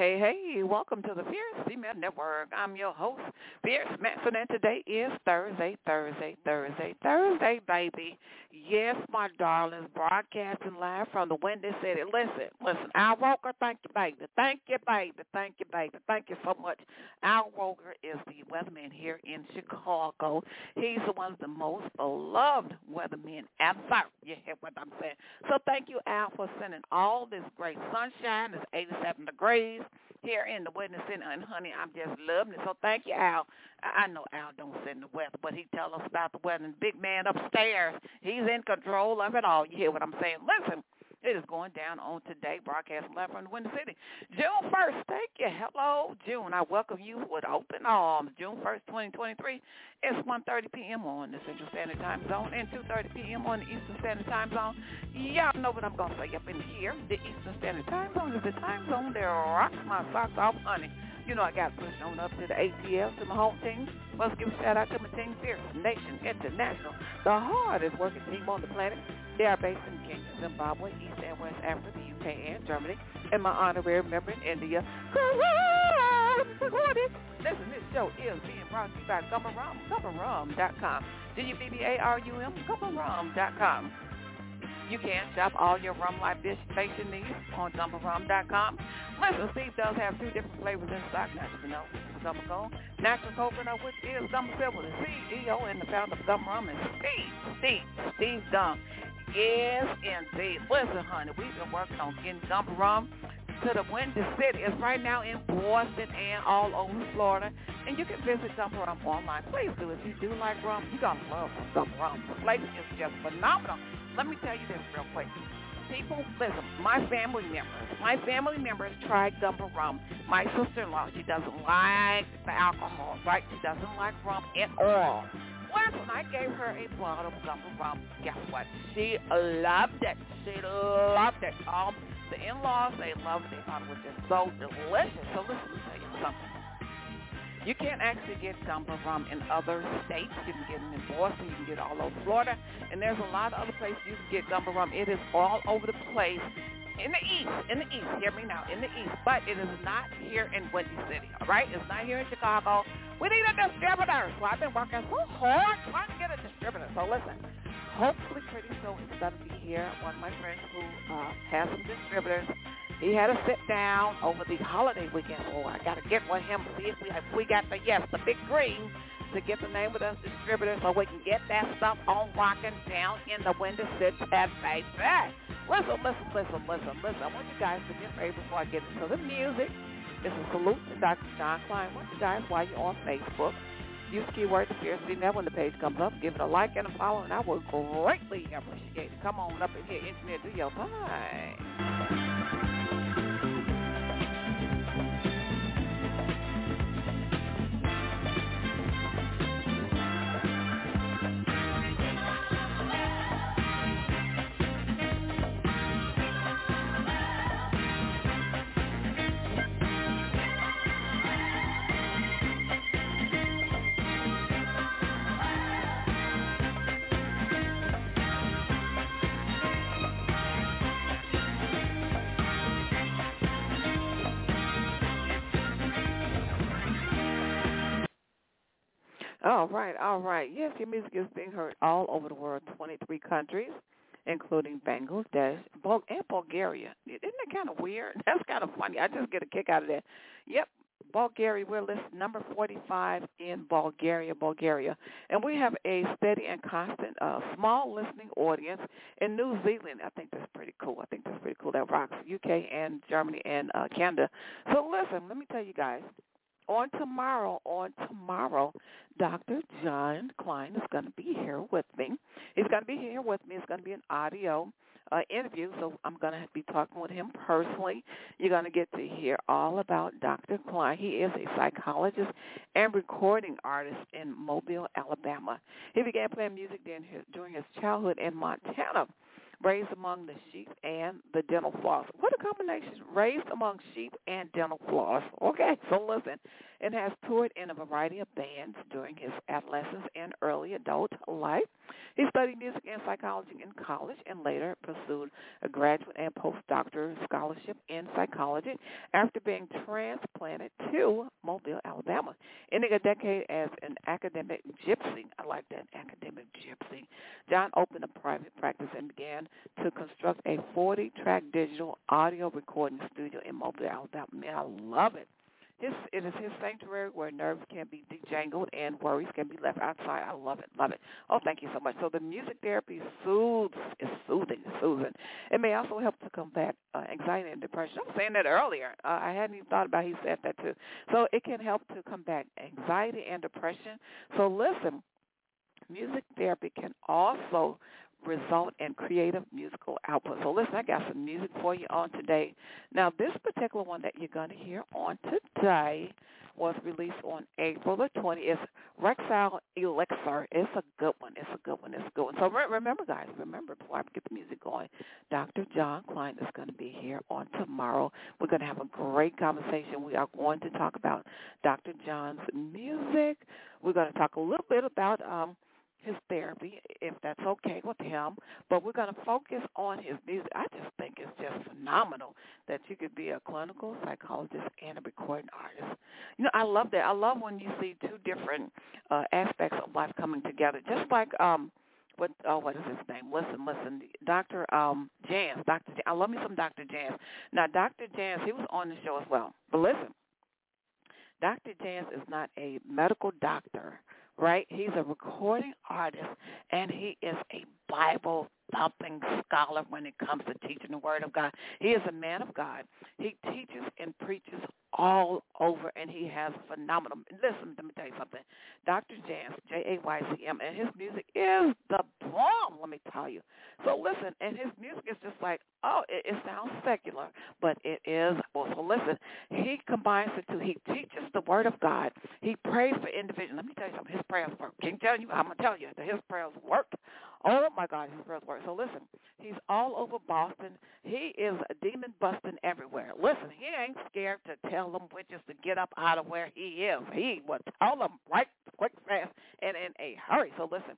Hey, hey, welcome to the Fierce Female Network. I'm your host, Fierce Manson, and today is Thursday, Thursday, Thursday, Thursday, baby. Yes, my darlings, broadcasting live from the Windy City. Listen, listen, Al Roker, thank you, baby. Thank you, baby. Thank you, baby. Thank you so much. Al Roker is the weatherman here in Chicago. He's one of the most beloved weathermen ever. You hear what I'm saying? So thank you, Al, for sending all this great sunshine. It's 87 degrees here in the Windy City, and honey, I'm just loving it. So thank you, Al. I know Al don't send the weather, but he tell us about the weather. And big man upstairs, he's in control of it all. You hear what I'm saying? Listen. It is going down on today, broadcast live from the Windy City. June 1st, you. Hello, June. I welcome you with open arms. June 1st, 2023. It's 1.30 p.m. on the Central Standard Time Zone and 2.30 p.m. on the Eastern Standard Time Zone. Y'all know what I'm going to say up in here. The Eastern Standard Time Zone is the time zone that rocks my socks off, honey. You know I got pushed on up to the ATL, to my home team. Must give a shout out to my team, Fierce Nation International, the hardest working team on the planet. They are based in Kenya, Zimbabwe, East and West Africa, the UK, and Germany. And my honorary member in India. Uh, Listen, this show is being brought to you by Gumbarum, Gumbarum.com. G-U-B-B-A-R-U-M, Gumbarum.com. You can shop all your rum libation needs on gumbarum.com. Listen, Steve does have two different flavors in stock now, you know. Gumba Gold, natural coconut, which is Gumba Silver, the CEO and the founder of Gum Rum, and Steve, Steve, Steve Dunn. Yes, indeed. Listen, honey, we've been working on getting Gumba Rum to the Windy City. It's right now in Boston and all over Florida. And you can visit Gumba Rum online. Please do. If you do like rum, you're going to love Gumba Rum. The flavor is just phenomenal. Let me tell you this real quick. People, listen, my family members, my family members tried Gumba Rum. My sister-in-law, she doesn't like the alcohol, right? She doesn't like rum at all. Listen, I gave her a bottle of Gumba Rum. Guess what? She loved it. She loved it. Um, the in-laws, they loved it. They thought it was just so delicious. So listen, let me tell you something. You can't actually get gumbo rum in other states. You can get it in Boston. You can get it all over Florida. And there's a lot of other places you can get gumbo rum. It is all over the place in the east, in the east, hear me now, in the east, but it is not here in Windy City, all right? It's not here in Chicago. We need a distributor. So I've been working so hard trying to get a distributor. So listen, hopefully pretty soon it's going to be here. One of my friends who uh, has some distributors he had to sit down over the holiday weekend. Oh, I got to get with him, see if we if we got the, yes, the big green to get the name of us distributor so we can get that stuff on rocking down in the Windy City baby. Listen, listen, listen, listen, listen. I want you guys to get ready before I get into the music. It's a salute to Dr. John Kline. Want you guys, while you're on Facebook, use keyword the Fierce Female when the page comes up. Give it a like and a follow, and I will greatly appreciate it. Come on up in here, engineer, do your thing. All right, all right. Yes, your music is being heard all over the world, 23 countries, including Bangladesh and Bulgaria. Isn't that kind of weird? That's kind of funny. I just get a kick out of that. Yep, Bulgaria. We're listed number 45 in Bulgaria, Bulgaria. And we have a steady and constant uh, small listening audience in New Zealand. I think that's pretty cool. I think that's pretty cool. That rocks UK and Germany and uh, Canada. So listen, let me tell you guys on tomorrow, on tomorrow, Dr. John Kline is going to be here with me. He's going to be here with me. It's going to be an audio uh, interview, so I'm going to be talking with him personally. You're going to get to hear all about Dr. Kline. He is a psychologist and recording artist in Mobile, Alabama. He began playing music during his, during his childhood in Montana raised among the sheep and the dental floss. What a combination. Raised among sheep and dental floss. Okay, so listen. It has toured in a variety of bands during his adolescence and early adult life. He studied music and psychology in college and later pursued a graduate and postdoctoral scholarship in psychology after being transplanted to Mobile, Alabama. Ending a decade as an academic gypsy. I like that, academic gypsy. John opened a private practice and began to construct a 40-track digital audio recording studio in Mobile, Alabama. Man, I love it. His, it is his sanctuary where nerves can be dejangled and worries can be left outside. I love it, love it. Oh, thank you so much. So the music therapy soothes, is soothing, soothing. It may also help to combat uh, anxiety and depression. I was saying that earlier. Uh, I hadn't even thought about. He said that too. So it can help to combat anxiety and depression. So listen, music therapy can also result in creative musical output. So listen, I got some music for you on today. Now, this particular one that you're going to hear on today was released on April the 20th. It's Rexall Elixir. It's a good one. It's a good one. It's a good one. So re- remember, guys, remember before I get the music going, Dr. John Kline is going to be here on tomorrow. We're going to have a great conversation. We are going to talk about Dr. John's music. We're going to talk a little bit about um, – his therapy, if that's okay with him. But we're going to focus on his music. I just think it's just phenomenal that you could be a clinical psychologist and a recording artist. You know, I love that. I love when you see two different uh, aspects of life coming together. Just like um, what oh what is his name? Listen, listen, Doctor um Jans, Doctor. I love me some Doctor Jans. Now, Doctor Jans, he was on the show as well. But listen, Doctor Jans is not a medical doctor right? He's a recording artist, and he is a Bible thumping scholar when it comes to teaching the Word of God. He is a man of God. He teaches and preaches all over, and he has phenomenal. Listen, let me tell you something. Dr. Jans, J-A-Y-C-M, and his music is the bomb, let me tell you. So listen, and his music is just like, oh, it, it sounds secular, but it is. Well, so listen, he combines the two. He teaches the Word of God. He prays for individuals. Let me tell you something. His prayers work. Can not tell you? I'm to tell you that his prayers work. Oh, my God, his prayers work. So listen, he's all over Boston. He is demon busting everywhere. Listen, he ain't scared to tell them witches to get up out of where he is. He will tell them right quick, fast, and in a hurry. So listen,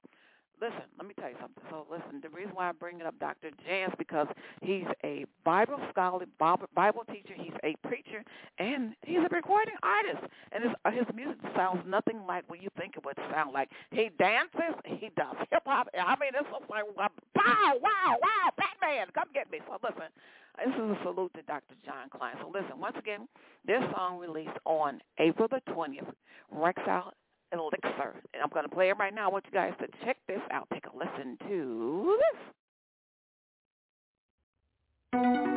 listen, let me tell you something. So listen, the reason why I'm bringing up Dr. Jans because he's a Bible scholar, Bible teacher, he's a preacher, and he's a recording artist. And his, uh, his music sounds nothing like what you think it would sound like. He dances, he does hip hop. I mean, it's like wow, wow, wow, Batman, come get me. So listen, this is a salute to Dr. John Kline. So listen, once again, this song released on April the 20th, Elixir. And I'm going to play it right now. I want you guys to check this out. Take a listen to this.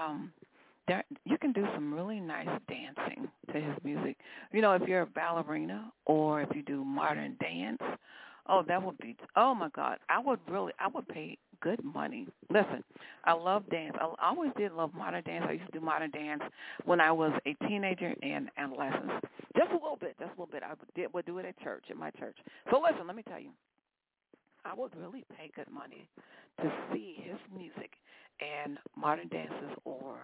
Um there you can do some really nice dancing to his music. You know, if you're a ballerina or if you do modern dance, oh that would be oh my god. I would really I would pay good money. Listen, I love dance. I always did love modern dance. I used to do modern dance when I was a teenager and adolescent. Just a little bit, just a little bit. I did would do it at church, at my church. So listen, let me tell you. I would really pay good money to see his music and modern dancers or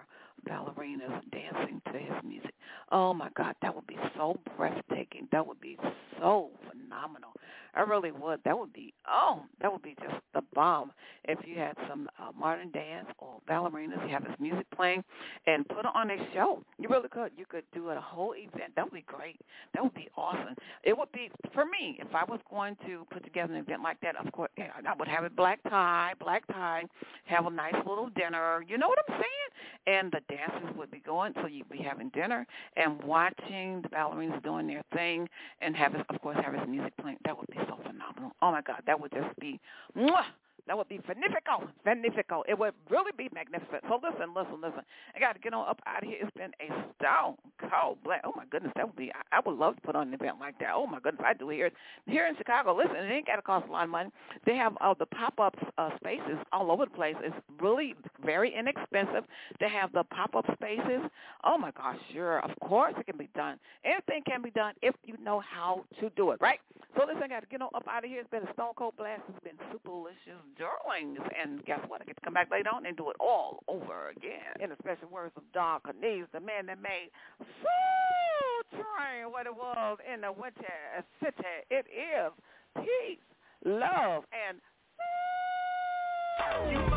ballerinas dancing to his music. Oh my God, that would be so breathtaking. That would be so phenomenal. I really would. That would be oh, that would be just the bomb if you had some uh, modern dance or ballerinas. You have this music playing and put on a show. You really could. You could do a whole event. That would be great. That would be awesome. It would be for me if I was going to put together an event like that. Of course, I would have a black tie, black tie, have a nice little dinner. You know what I'm saying? And the dancers would be going, so you'd be having dinner and watching the ballerinas doing their thing, and have, of course, have his music playing. That would be so phenomenal. Oh my God, that would just be mwah, that would be magnifico, magnifico. It would really be magnificent. So listen, listen, listen. I got to get on up out of here. It's been a stone cold black. Oh my goodness, that would be. I, I would love to put on an event like that. Oh my goodness, I do here here in Chicago. Listen, it ain't got to cost a lot of money. They have uh, the pop-up uh, spaces all over the place. It's really very inexpensive. They have the pop-up spaces. Oh my gosh, sure, of course it can be done. Anything can be done if you know how to do it, right? So listen, I got to get on up out of here. It's been a stone cold blast. It's been super delicious darlings. And guess what? I get to come back later on and do it all over again. In the special words of Don Cornelius, the man that made Soul Train what it was in the Windy City. It is peace, love, and you